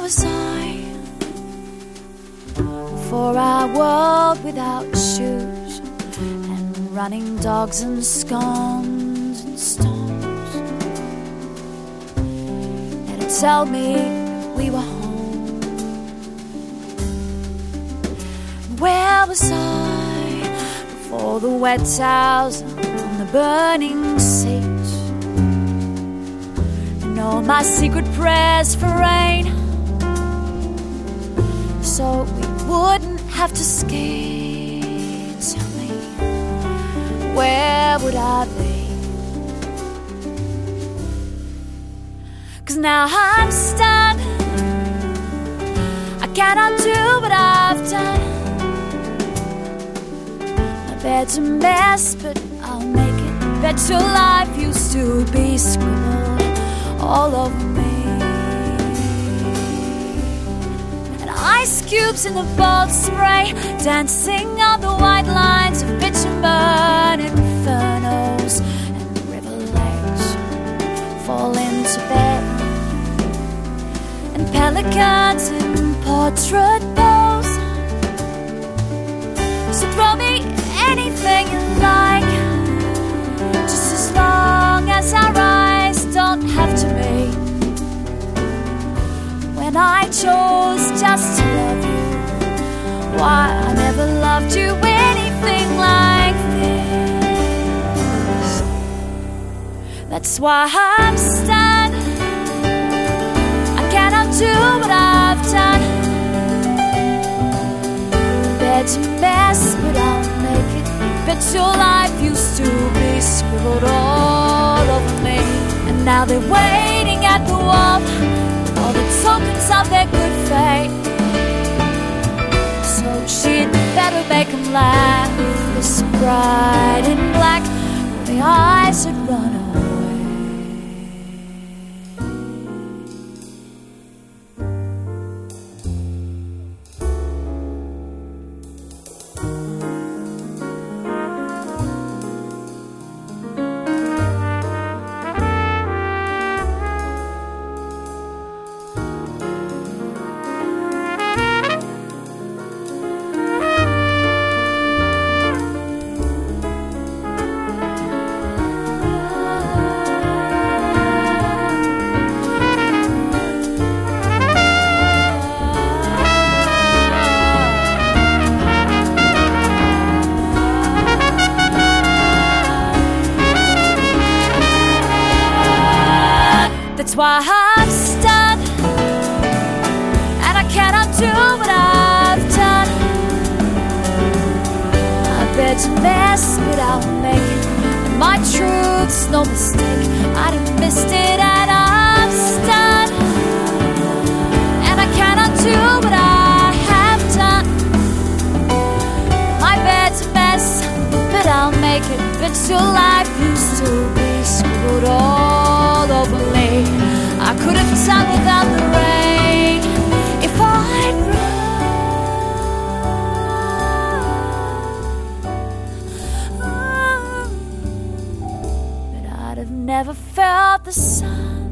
now a sign for our world without shoes and running dogs and scones and stones. It'll tell me we were home. Where was I before the wet towels on the burning seat? and all my secret prayers for rain so we wouldn't have to skate. Tell me, where would I be? Cause now I'm stuck. I cannot do what I've done. My bed's a mess, but I'll make it Bet your Life used to be scribbled all over me. Ice cubes in the bold spray, dancing on the white lines of bitumen and infernos and the river lakes. Fall into bed, and pelicans in portrait bows. So throw me anything you like, just as long as our eyes don't have to meet when I chose That's why I'm stuck. I cannot do what I've done. Bed's a mess, but I'll make it. Bet your life used to be scribbled all over me, and now they're waiting at the wall all the tokens of their good faith. So she'd better make them laugh. This bride in That's why I'm stuck, and I cannot do what I've done. I bet a mess, but I'll make it. My truth's no mistake. I'd have missed it, and I'm stuck, and I cannot do what I have done. My bed's a mess, but I'll make it. But your life used to be scribbled all over me. I could have done without the rain if I'd run. But I'd have never felt the sun.